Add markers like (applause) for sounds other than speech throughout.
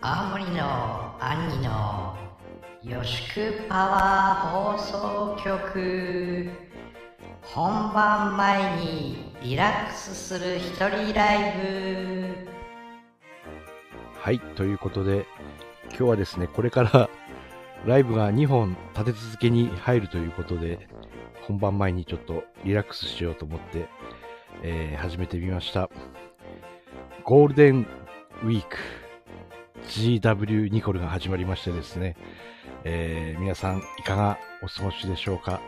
青森の兄の予宿パワー放送局。本番前にリラックスする一人ライブ。はい、ということで、今日はですね、これからライブが2本立て続けに入るということで、本番前にちょっとリラックスしようと思って、えー始めてみました。ゴールデンウィーク GW ニコルが始まりましてですね、えー皆さんいかがお過ごしでしょうか、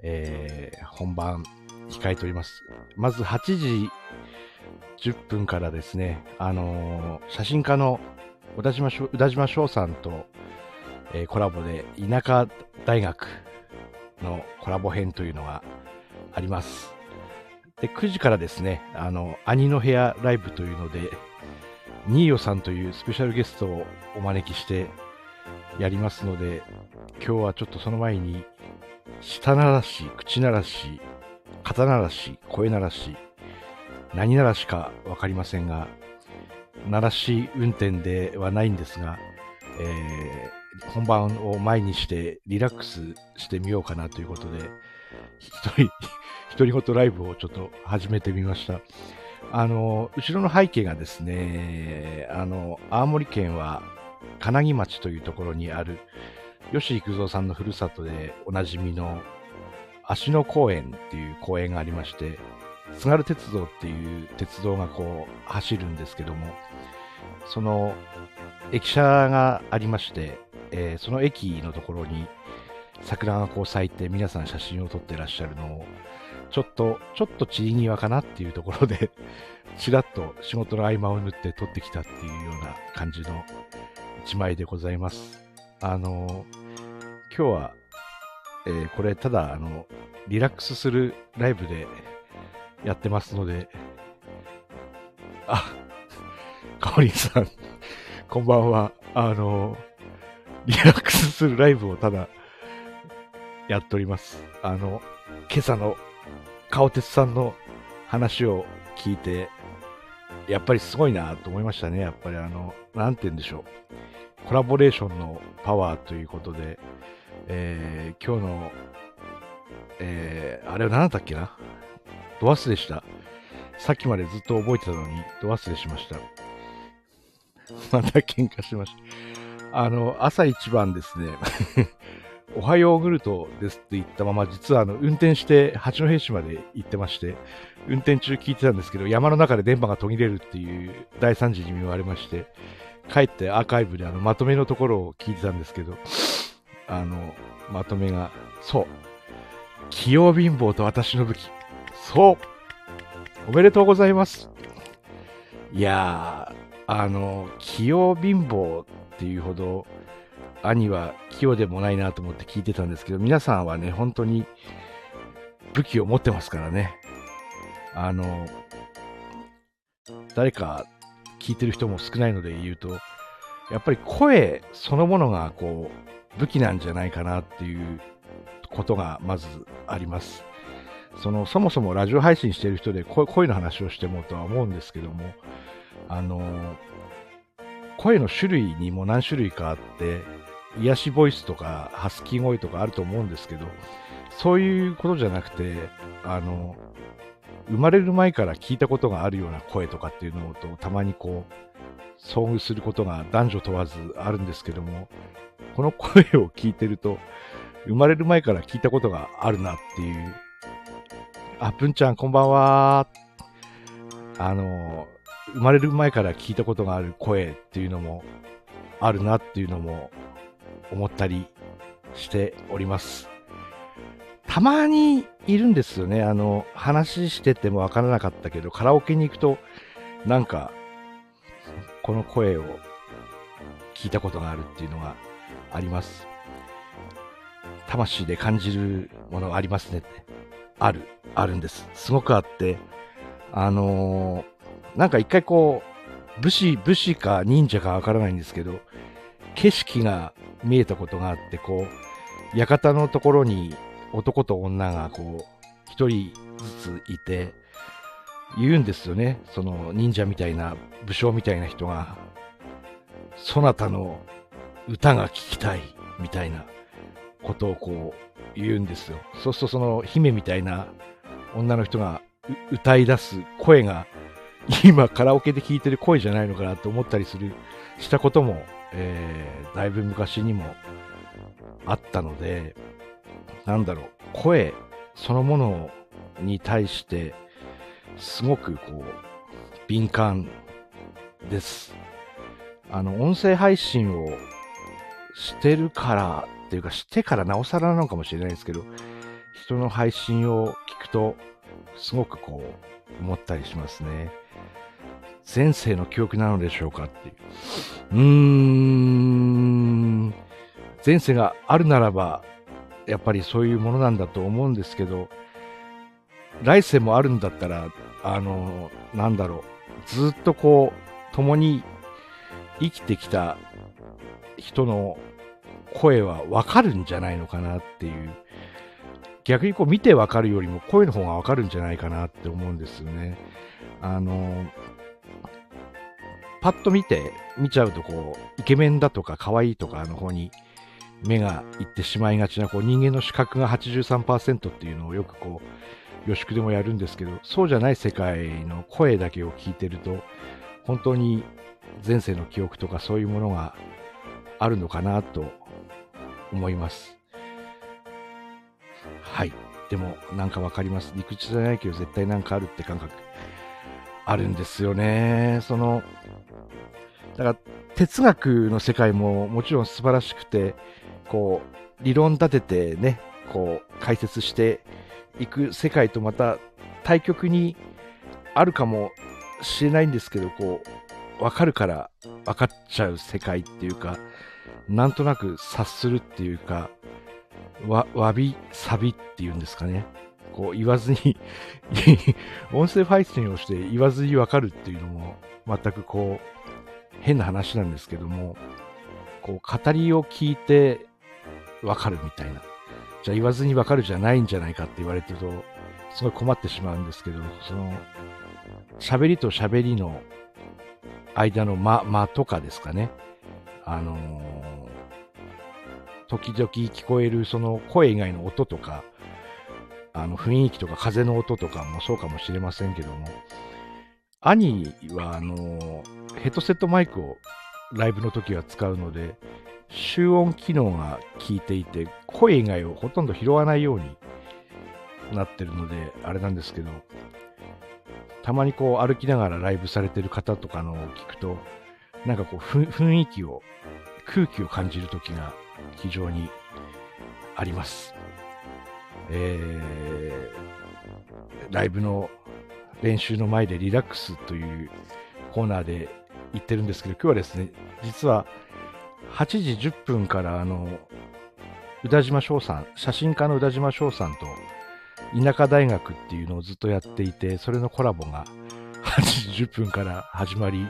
えー本番控えております。まず8時10分からですね、あのー写真家の宇田島翔宇田島翔さんと、えコラボで田舎大学のコラボ編というのがあります。で、9時からですね、あの、兄の部屋ライブというので、ニーヨさんというスペシャルゲストをお招きしてやりますので、今日はちょっとその前に、舌ならし、口ならし、肩ならし、声ならし、何ならしかわかりませんが、鳴らし運転ではないんですが、えー本番を前にしてリラックスしてみようかなということで、一人、独り言ライブをちょっと始めてみました。あの、後ろの背景がですね、あの、青森県は金木町というところにある、吉幾三さんのふるさとでおなじみの芦野公園っていう公園がありまして、津軽鉄道っていう鉄道がこう走るんですけども、その駅舎がありまして、えーその駅のところに桜がこう咲いて皆さん写真を撮ってらっしゃるのを、ちょっと、ちょっと散り際かなっていうところで、(laughs) ちらっと仕事の合間を縫って撮ってきたっていうような感じの一枚でございます。あの、今日は、えーこれただ、あの、リラックスするライブでやってますので、あ、(laughs) かおりんさん、こんばんは。あの、リラックスするライブをただ、やっております。あの、今朝の、顔鉄さんの話を聞いて、やっぱりすごいなと思いましたね。やっぱりあの、なんて言うんでしょう。コラボレーションのパワーということで、えー今日の、えーあれは何だったっけな？ド忘れした。さっきまでずっと覚えてたのに、ド忘れしました。(laughs) また喧嘩しました。あの、朝一番ですね、おはヨーグルトですって言ったまま、実はあの、運転して八戸市まで行ってまして、運転中聞いてたんですけど、山の中で電波が途切れるっていう大惨事に見舞われまして、帰ってアーカイブであの、まとめのところを聞いてたんですけど、あの、まとめが、そう、器用貧乏と私の武器。そうおめでとうございます。いやー、あの、器用貧乏っていうほど、兄は器用でもないなと思って聞いてたんですけど、皆さんはね、本当に武器を持ってますからね。あの、誰か聞いてる人も少ないので言うと、やっぱり声そのものがこう、武器なんじゃないかなっていうことがまずあります。その、そもそもラジオ配信してる人で声の話をしてもとは思うんですけども、あの、声の種類にも何種類かあって、癒しボイスとかハスキー声とかあると思うんですけど、そういうことじゃなくて、あの、生まれる前から聞いたことがあるような声とかっていうのとたまにこう、遭遇することが男女問わずあるんですけども、この声を聞いてると、生まれる前から聞いたことがあるなっていう。あ、文ちゃんこんばんは。あの、生まれる前から聞いたことがある声っていうのもあるなっていうのも思ったりしております。たまにいるんですよね。あの、話しててもわからなかったけど、カラオケに行くと、なんか、この声を聞いたことがあるっていうのがあります。魂で感じるものありますねって。ある、あるんです。すごくあって、あのーなんか一回こう、武士、武士か忍者かわからないんですけど、景色が見えたことがあって、こう、館のところに男と女がこう、一人ずついて、言うんですよね。その忍者みたいな、武将みたいな人が、そなたの歌が聴きたい、みたいなことをこう言うんですよ。そうするとその姫みたいな女の人が歌い出す声が、今カラオケで聴いてる声じゃないのかなと思ったりする、したことも、えー、だいぶ昔にもあったので、なんだろう、声そのものに対して、すごくこう、敏感です。あの、音声配信をしてるからっていうか、してからなおさらなのかもしれないですけど、人の配信を聞くと、すごくこう、思ったりしますね。前世の記憶なのでしょうかっていう。うーん、前世があるならば、やっぱりそういうものなんだと思うんですけど、来世もあるんだったら、あの、なんだろう、ずっとこう、共に生きてきた人の声はわかるんじゃないのかなっていう、逆にこう見てわかるよりも声の方がわかるんじゃないかなって思うんですよね。あの、パッと見て、見ちゃうとこう、イケメンだとか可愛いとかの方に目がいってしまいがちなこう人間の視覚が83%っていうのをよくこう予祝でもやるんですけどそうじゃない世界の声だけを聞いてると本当に前世の記憶とかそういうものがあるのかなと思います。はい。でもなんかわかります。理屈じゃないけど絶対なんかあるって感覚。あるんですよねそのだから哲学の世界ももちろん素晴らしくてこう、理論立ててね、こう、解説していく世界とまた対極にあるかもしれないんですけど、こう、わかるから分かっちゃう世界っていうか、なんとなく察するっていうか、わ、わび、さびっていうんですかね。こう言わずに (laughs) 音声配信をして言わずにわかるっていうのも、全くこう、変な話なんですけども、こう、語りを聞いて、わかるみたいな。じゃあ言わずにわかるじゃないんじゃないかって言われてると、すごい困ってしまうんですけど、その、喋りと喋りの間の間、間とかですかね。あのー、時々聞こえるその声以外の音とか、あの雰囲気とか風の音とかもそうかもしれませんけども、兄はあの、ヘッドセットマイクをライブの時は使うので、集音機能が効いていて、声以外をほとんど拾わないようになってるので、あれなんですけど、たまにこう歩きながらライブされてる方とかのを聞くと、なんかこう雰囲気を、空気を感じる時が非常にあります。えー、ライブの練習の前でリラックスというコーナーで言ってるんですけど、今日はですね、実は8時10分からあの宇田島翔さん写真家の宇田島翔さんと田舎大学っていうのをずっとやっていてそれのコラボが8時10分から始まり、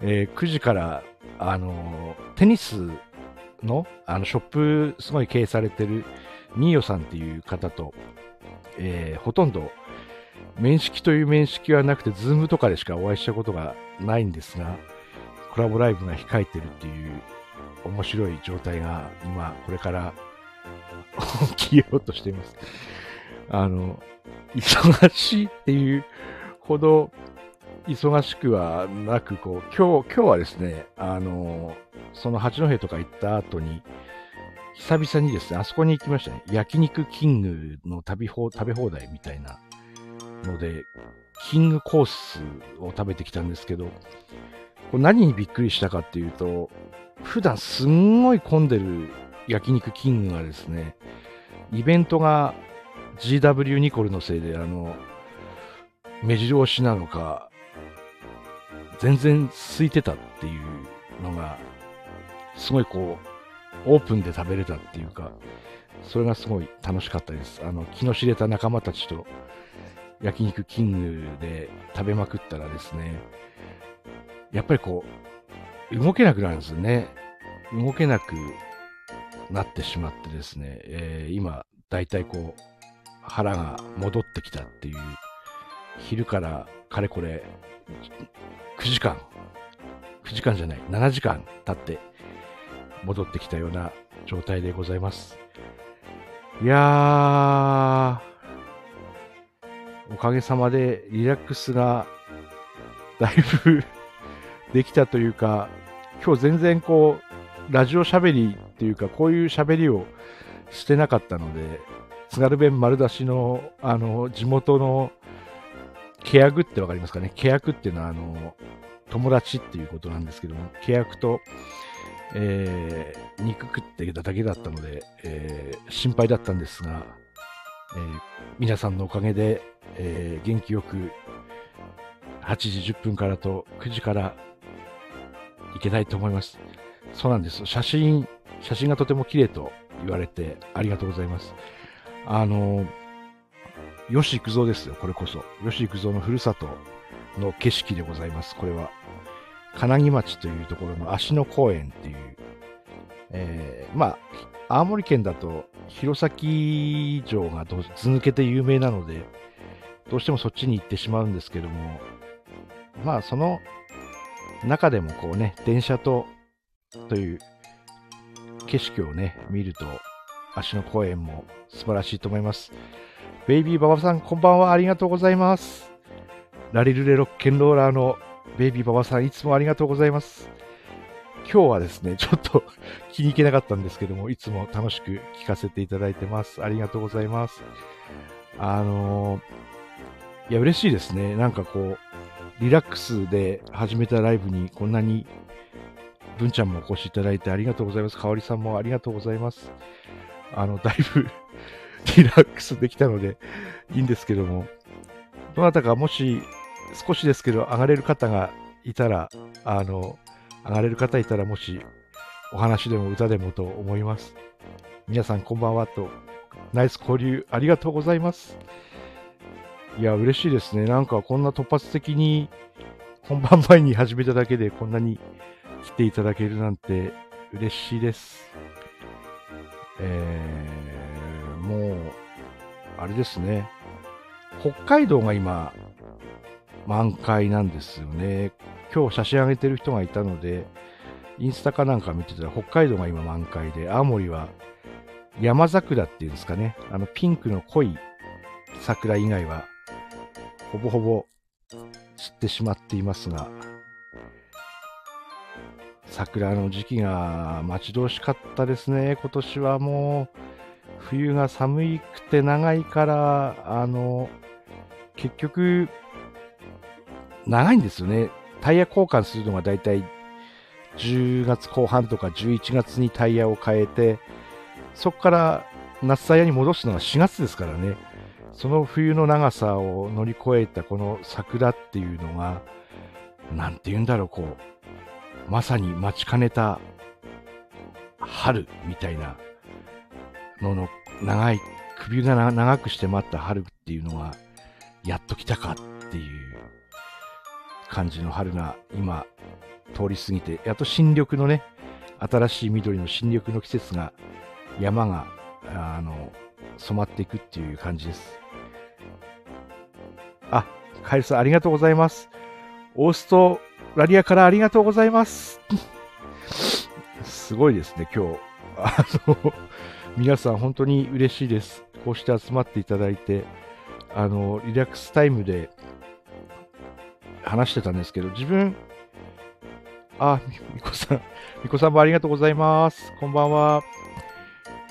えー、9時からあのテニスのあのショップすごい経営されてるニーヨさんっていう方と、えー、ほとんど面識という面識はなくて、ズームとかでしかお会いしたことがないんですが、コラボライブが控えてるっていう面白い状態が今、これから (laughs) 起きようとしています。あの、忙しいっていうほど忙しくはなく、こう、今日、今日はですね、あの、その八戸とか行った後に、久々にですね、あそこに行きましたね。焼肉キングの食べ放題みたいなので、キングコースを食べてきたんですけど、これ何にびっくりしたかっていうと、普段すんごい混んでる焼肉キングがですね、イベントが GW ニコルのせいで、あの、目白押しなのか、全然空いてたっていうのが、すごいこう、オープンで食べれたっていうか、それがすごい楽しかったです。あの、気の知れた仲間たちと焼肉キングで食べまくったらですね、やっぱりこう、動けなくなるんですよね。動けなくなってしまってですね、えー、今、だいたいこう、腹が戻ってきたっていう、昼からかれこれ、9時間、9時間じゃない、7時間経って戻ってきたような状態でございます。いやー、おかげさまでリラックスがだいぶ (laughs) できたというか、今日全然こう、ラジオ喋りっていうか、こういう喋りをしてなかったので、津軽弁丸出しの、あの、地元の、ケヤグってわかりますかね？ケヤクっていうのは、あの、友達っていうことなんですけども、ケヤクと、えー、肉食ってただけだったので、えー、心配だったんですが、えー、皆さんのおかげで、え元気よく8時10分からと9時から行けたいと思います。そうなんです。写真、写真がとても綺麗と言われてありがとうございます。あの、吉幾三ですよ、これこそ。吉幾三のふるさとの景色でございます。これは。金木町というところの芦野公園っていう、えー、まあ、青森県だと弘前城が図抜けて有名なので、どうしてもそっちに行ってしまうんですけども、まあ、その中でもこうね、電車と、という景色をね、見ると、芦野公園も素晴らしいと思います。ベイビーババさん、こんばんは。ありがとうございます。ラリルレロッケンローラーのベイビーババさん、いつもありがとうございます。今日はですね、ちょっと (laughs) 気に入けなかったんですけども、いつも楽しく聞かせていただいてます。ありがとうございます。あのー、いや、嬉しいですね。なんかこう、リラックスで始めたライブにこんなに文ちゃんもお越しいただいてありがとうございます。かおりさんもありがとうございます。あの、だいぶ (laughs) リラックスできたのでいいんですけども、どなたかもし少しですけど上がれる方がいたら、あの、上がれる方いたらもしお話でも歌でもと思います。皆さんこんばんはと、ナイス交流ありがとうございます。いや、嬉しいですね。なんかこんな突発的に本番前に始めただけでこんなに来ていただけるなんて嬉しいです。えー、もう、あれですね。北海道が今、満開なんですよね。今日写真上げてる人がいたので、インスタかなんか見てたら北海道が今満開で、青森は山桜っていうんですかね。あのピンクの濃い桜以外はほぼほぼ散ってしまっていますが、桜の時期が待ち遠しかったですね。今年はもう、冬が寒くて長いから、あの、結局、長いんですよね。タイヤ交換するのがだいたい10月後半とか11月にタイヤを変えて、そこから夏タイヤに戻すのが4月ですからね。その冬の長さを乗り越えたこの桜っていうのが、なんて言うんだろう、こう、まさに待ちかねた春みたいなのの長い、首が長くして待った春っていうのが、やっと来たかっていう感じの春が今通り過ぎて、やっと新緑のね、新しい緑の新緑の季節が、山が、あの、染まっていくっていう感じです。あ、カエルさんありがとうございます。オーストラリアからありがとうございます。すごいですね、今日。あの、皆さん本当に嬉しいです。こうして集まっていただいて、あの、リラックスタイムで話してたんですけど、自分、あ、みこさん、みこさんもありがとうございます。こんばんは。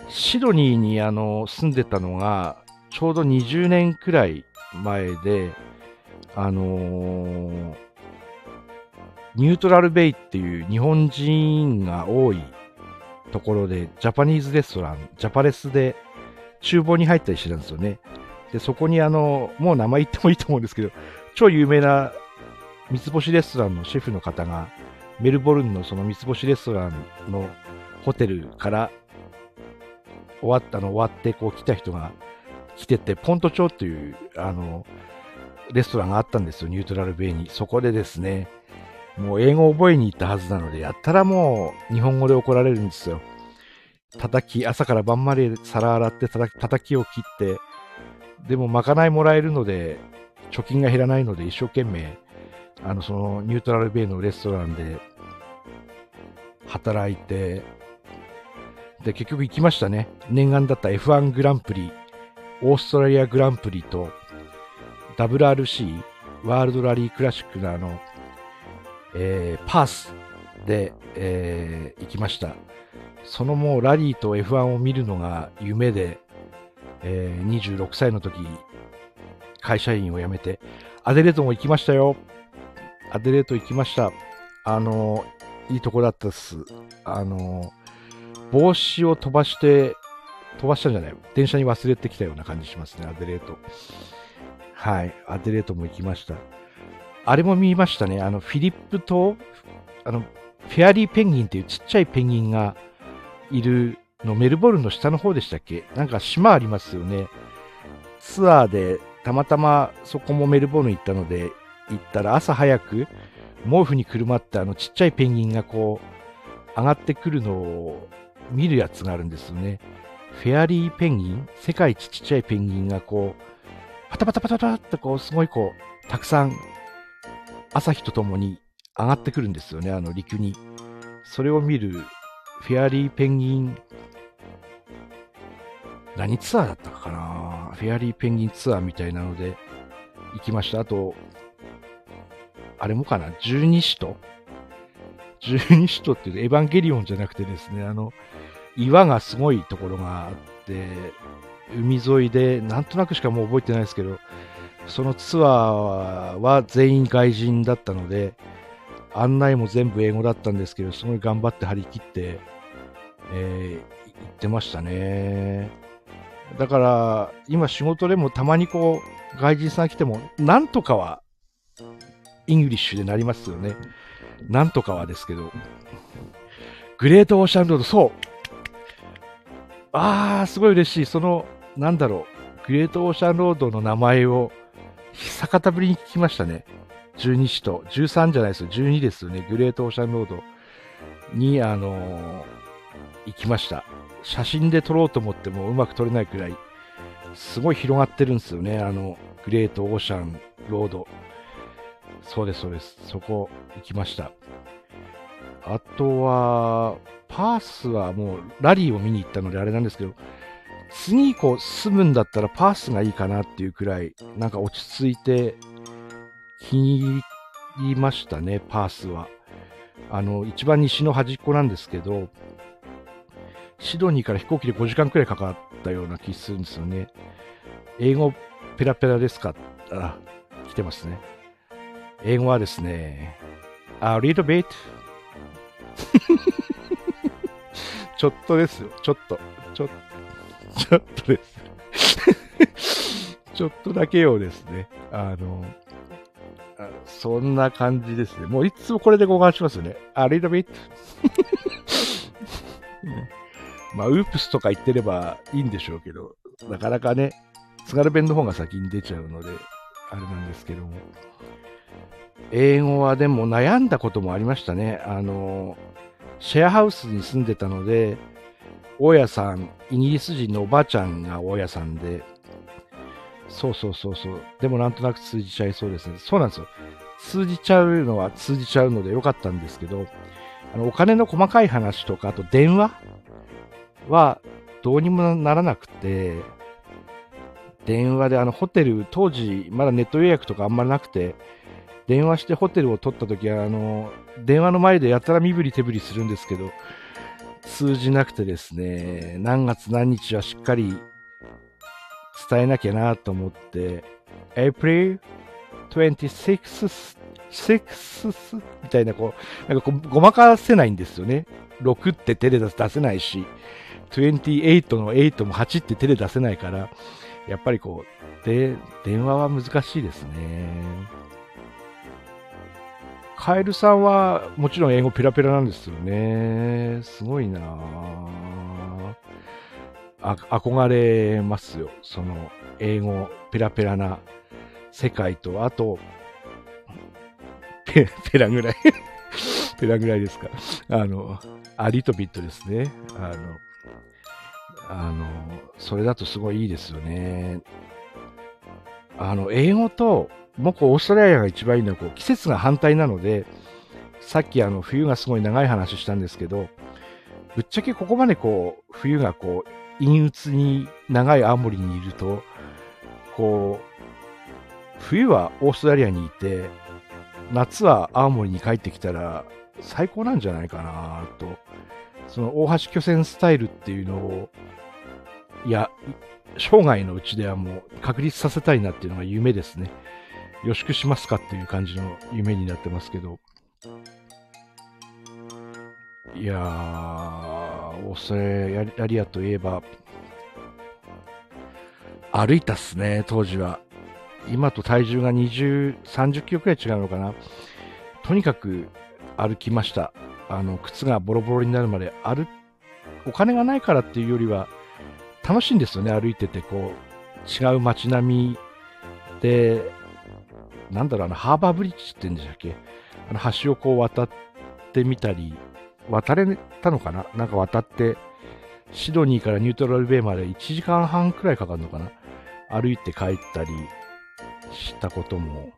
シドニーにあの住んでたのが、ちょうど20年くらい前で、あのー、ニュートラルベイっていう日本人が多いところで、ジャパニーズレストラン、ジャパレスで厨房に入ったりしてたんですよね。で、そこにあの、もう名前言ってもいいと思うんですけど、超有名な三つ星レストランのシェフの方が、メルボルンのその三つ星レストランのホテルから終わったの終わってこう来た人が来てて、ポント町っていう、あの、レストランがあったんですよ、ニュートラルベイに。そこでですね、もう英語を覚えに行ったはずなので、やったらもう日本語で怒られるんですよ。叩き、朝から晩まで皿洗って叩きを切って、でもまかないもらえるので、貯金が減らないので一生懸命、あの、そのニュートラルベイのレストランで働いて、で、結局行きましたね。念願だった F1 グランプリ、オーストラリアグランプリと WRC、ワールドラリークラシックのあの、えー、パースで、えー、行きました。そのもうラリーと F1 を見るのが夢で、えー、26歳の時、会社員を辞めて、アデレートも行きましたよ。アデレート行きました。あの、いいとこだったっす。あの、帽子を飛ばして、飛ばしたんじゃない？電車に忘れてきたような感じしますね、アデレート。はい、アデレートも行きました。あれも見ましたね、あの、フィリップ島、あの、フェアリーペンギンっていうちっちゃいペンギンがいるの、メルボルンの下の方でしたっけ？なんか島ありますよね。ツアーでたまたまそこもメルボルン行ったので、行ったら朝早く毛布にくるまってあのちっちゃいペンギンがこう上がってくるのを見るやつがあるんですよね。フェアリーペンギン世界一ちっちゃいペンギンがこうパタパタパタパタってこうすごいこうたくさん朝日とともに上がってくるんですよね、あの陸に。それを見るフェアリーペンギン何ツアーだったかな？フェアリーペンギンツアーみたいなので行きました。あと、あれもかな？十二使徒？十二使徒っていうエヴァンゲリオンじゃなくてですね、あの、岩がすごいところがあって、海沿いで、なんとなくしかもう覚えてないですけど、そのツアーは全員外人だったので、案内も全部英語だったんですけど、すごい頑張って張り切って、えー、行ってましたね。だから、今仕事でもたまにこう、外人さん来ても、なんとかは、 English でなりますよね。なんとかはですけど。グレートオーシャンロード、そうあー、すごい嬉しい。その、なんだろう。グレートオーシャンロードの名前を、久方ぶりに聞きましたね。12使徒。13じゃないですよ。12ですよね。グレートオーシャンロードに、あのー、行きました。写真で撮ろうと思ってもうまく撮れないくらい、すごい広がってるんですよね。あの、グレートオーシャンロード。そうです、そうです。そこ行きました。あとは、パースはもうラリーを見に行ったのであれなんですけど、次以降住むんだったらパースがいいかなっていうくらい、なんか落ち着いて気に入りましたね、パースは。あの、一番西の端っこなんですけど、シドニーから飛行機で5時間くらいかかったような気するんですよね。英語ペラペラですか？あ、来てますね。英語はですね、a little bit ちょっとですよ。ちょっと。ちょ、ちょっとです。ちょっとだけようですね。あの、そんな感じですね。もういつもこれで交換しますよね。あ、リードビット。(laughs) まあ、ウープスとか言ってればいいんでしょうけど、なかなかね、津軽弁の方が先に出ちゃうので、あれなんですけども。英語はでも悩んだこともありましたね。あの、シェアハウスに住んでたので、大家さん、イギリス人のおばあちゃんが大家さんで、そうそうそうそう。でもなんとなく通じちゃいそうですね。そうなんですよ。通じちゃうのは通じちゃうのでよかったんですけど、あのお金の細かい話とか、あと電話はどうにもならなくて、電話であのホテル、当時まだネット予約とかあんまりなくて、電話してホテルを取った時は、あの、電話の前でやたら身振り手振りするんですけど、通じなくてですね、何月何日はしっかり伝えなきゃなと思って、April 26th 6みたいな、こう、なんかこうごまかせないんですよね。6って手で出せないし、28の8も8って手で出せないから、やっぱりこう、で、電話は難しいですね。カエルさんはもちろん英語ペラペラなんですよね。すごいなあ憧れますよ。その英語ペラペラな世界と、あと、ペペラぐらい (laughs) ペラぐらいですか。あの、アリトビットですね。あの、あの、それだとすごいいいですよね。あの、英語と、もうこうオーストラリアが一番いいのはこう季節が反対なので、さっきあの冬がすごい長い話したんですけど、ぶっちゃけここまでこう冬がこう陰鬱に長い青森にいると、こう、冬はオーストラリアにいて、夏は青森に帰ってきたら最高なんじゃないかなと。その大橋巨船スタイルっていうのを、いや、生涯のうちではもう確立させたいなっていうのが夢ですね。予祝しますかっていう感じの夢になってますけど。いやー、オーストラリアといえば、歩いたっすね、当時は。今と体重が20、30キロくらい違うのかな。とにかく歩きました。あの、靴がボロボロになるまで歩、お金がないからっていうよりは、楽しいんですよね、歩いてて、こう、違う街並みで、なんだろう、あの、ハーバーブリッジって言うんでしたっけ？あの、橋をこう渡ってみたり、渡れたのかな？なんか渡って、シドニーからニュートラルベイまで1時間半くらいかかるのかな？歩いて帰ったりしたことも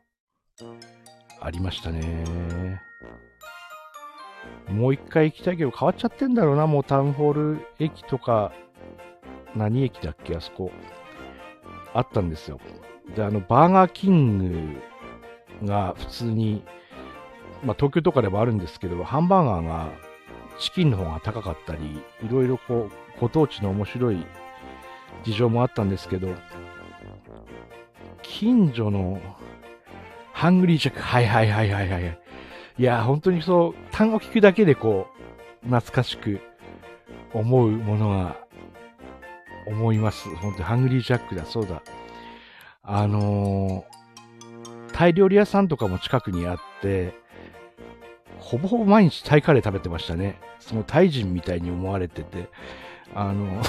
ありましたね。もう一回行きたいけど変わっちゃってんだろうな、もうタウンホール駅とか、何駅だっけ、あそこ。あったんですよ。で、あの、バーガーキングが普通に、まあ東京とかでもあるんですけど、ハンバーガーがチキンの方が高かったり、いろいろこう、ご当地の面白い事情もあったんですけど、近所のハングリージャック、はいはいはいはいはい。いや、本当にそう、単語聞くだけでこう、懐かしく思うものが思います。本当ハングリージャックだ、そうだ。あのー、タイ料理屋さんとかも近くにあって、ほぼほぼ毎日タイカレー食べてましたね。そのタイ人みたいに思われてて、あの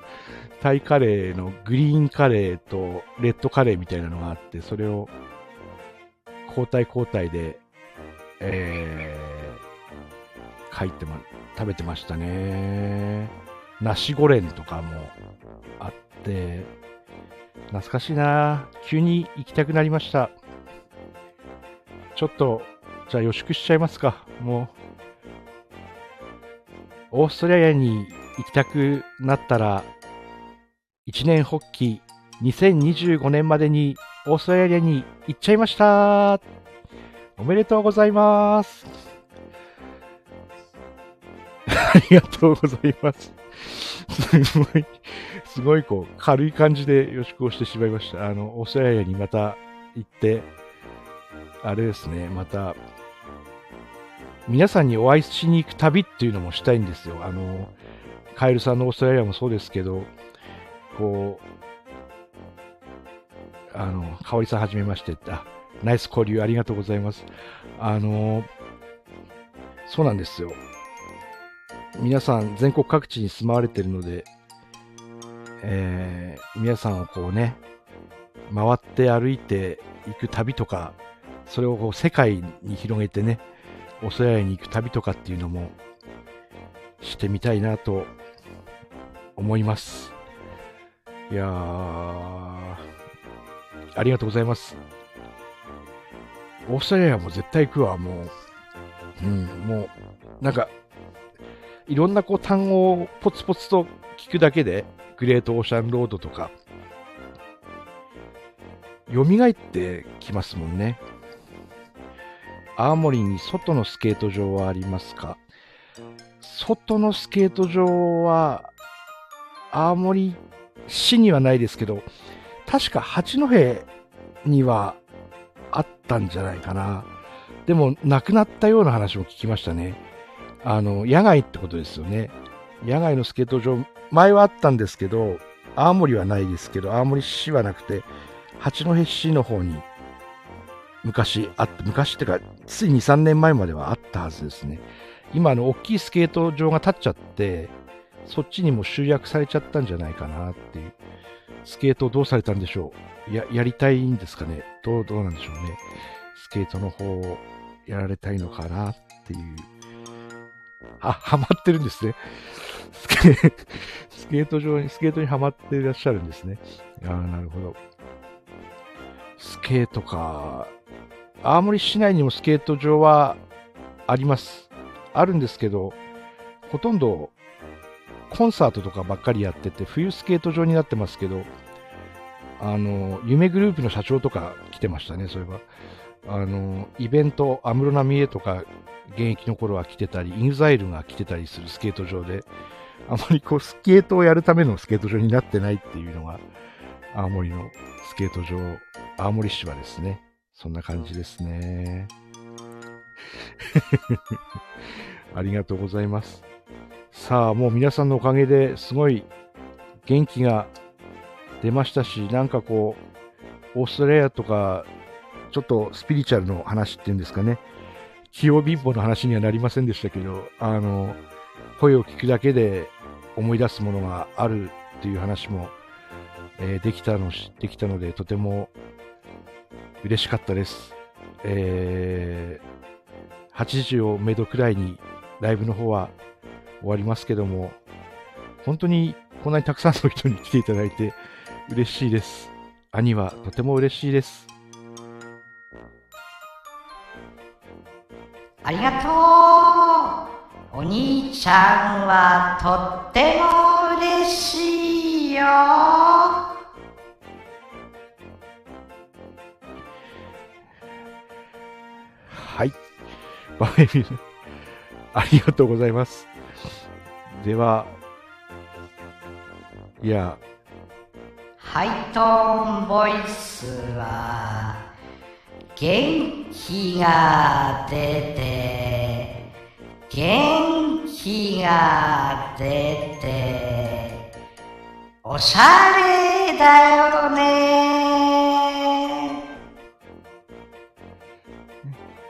(laughs) タイカレーのグリーンカレーとレッドカレーみたいなのがあって、それを交代交代でえー、書いてま、食べてましたね。ナシゴレンとかもあって、懐かしいな急に行きたくなりました。ちょっと、じゃあ予祝しちゃいますか。もう、オーストラリアに行きたくなったら、一年発起2025年までにオーストラリアに行っちゃいましたおめでとうございます。(laughs) ありがとうございます。(laughs) すごい、すごいこう、軽い感じで予祝をしてしまいました。あの、オーストラリアにまた行って、あれですね、また、皆さんにお会いしに行く旅っていうのもしたいんですよ。あの、カエルさんのオーストラリアもそうですけど、こう、あの、かおりさんはじめましてって、あ、ナイス交流ありがとうございます。あの、そうなんですよ。皆さん全国各地に住まわれてるので、えー、皆さんをこうね、回って歩いていく旅とか、それをこう世界に広げてね、お世話に行く旅とかっていうのもしてみたいなと思います。いや、ありがとうございます。オーストラリアも絶対行くわ、もう。うん、もう、なんか、いろんなこう単語をポツポツと聞くだけで、グレートオーシャンロードとか、蘇ってきますもんね。青森に外のスケート場はありますか？外のスケート場は、青森市にはないですけど、確か八戸にはあったんじゃないかな。でも、亡くなったような話も聞きましたね。あの、野外ってことですよね。野外のスケート場、前はあったんですけど、青森はないですけど、青森市はなくて、八戸市の方に昔あって、昔ってか、つい2、3年前まではあったはずですね。今、あの、大きいスケート場が建っちゃって、そっちにも集約されちゃったんじゃないかなっていう。スケートどうされたんでしょう？や、やりたいんですかね？どう、どうなんでしょうね。スケートの方をやられたいのかなっていう。あ、(laughs) ハマってるんですね。スケ (laughs) スケート場に、スケートにハマっていらっしゃるんですね。ああ、なるほど。スケートか。青森市内にもスケート場はあります。あるんですけど、ほとんどコンサートとかばっかりやってて、冬スケート場になってますけど、あの、夢グループの社長とか来てましたね、そういえば。あの、イベント、安室奈美恵とか、現役の頃は来てたり、イグザイルが来てたりするスケート場で、あまりこう、スケートをやるためのスケート場になってないっていうのが、青森のスケート場、青森市はですね、そんな感じですね。(laughs) ありがとうございます。さあ、もう皆さんのおかげですごい元気が出ましたし、なんかこう、オーストラリアとか、ちょっとスピリチュアルの話っていうんですかね、器用貧乏の話にはなりませんでしたけど、あの、声を聞くだけで思い出すものがあるっていう話も、えーできたの、できたので、とても嬉しかったです。えー、8時をめどくらいにライブの方は終わりますけども、本当にこんなにたくさんの人に来ていただいて嬉しいです。兄はとても嬉しいです。ありがとうお兄ちゃんはとっても嬉しいよはい。バイビル、ありがとうございます。では、いや、ハイトーンボイスは元気が出て元気が出ておしゃれだよね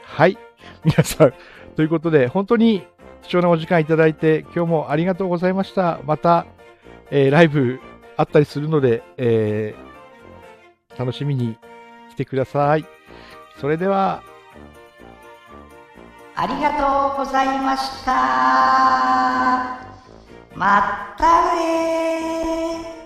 はい。皆さん、ということで、本当に貴重なお時間いただいて、今日もありがとうございました。また、えーライブあったりするので、えー楽しみに来てください。それでは、ありがとうございました。またね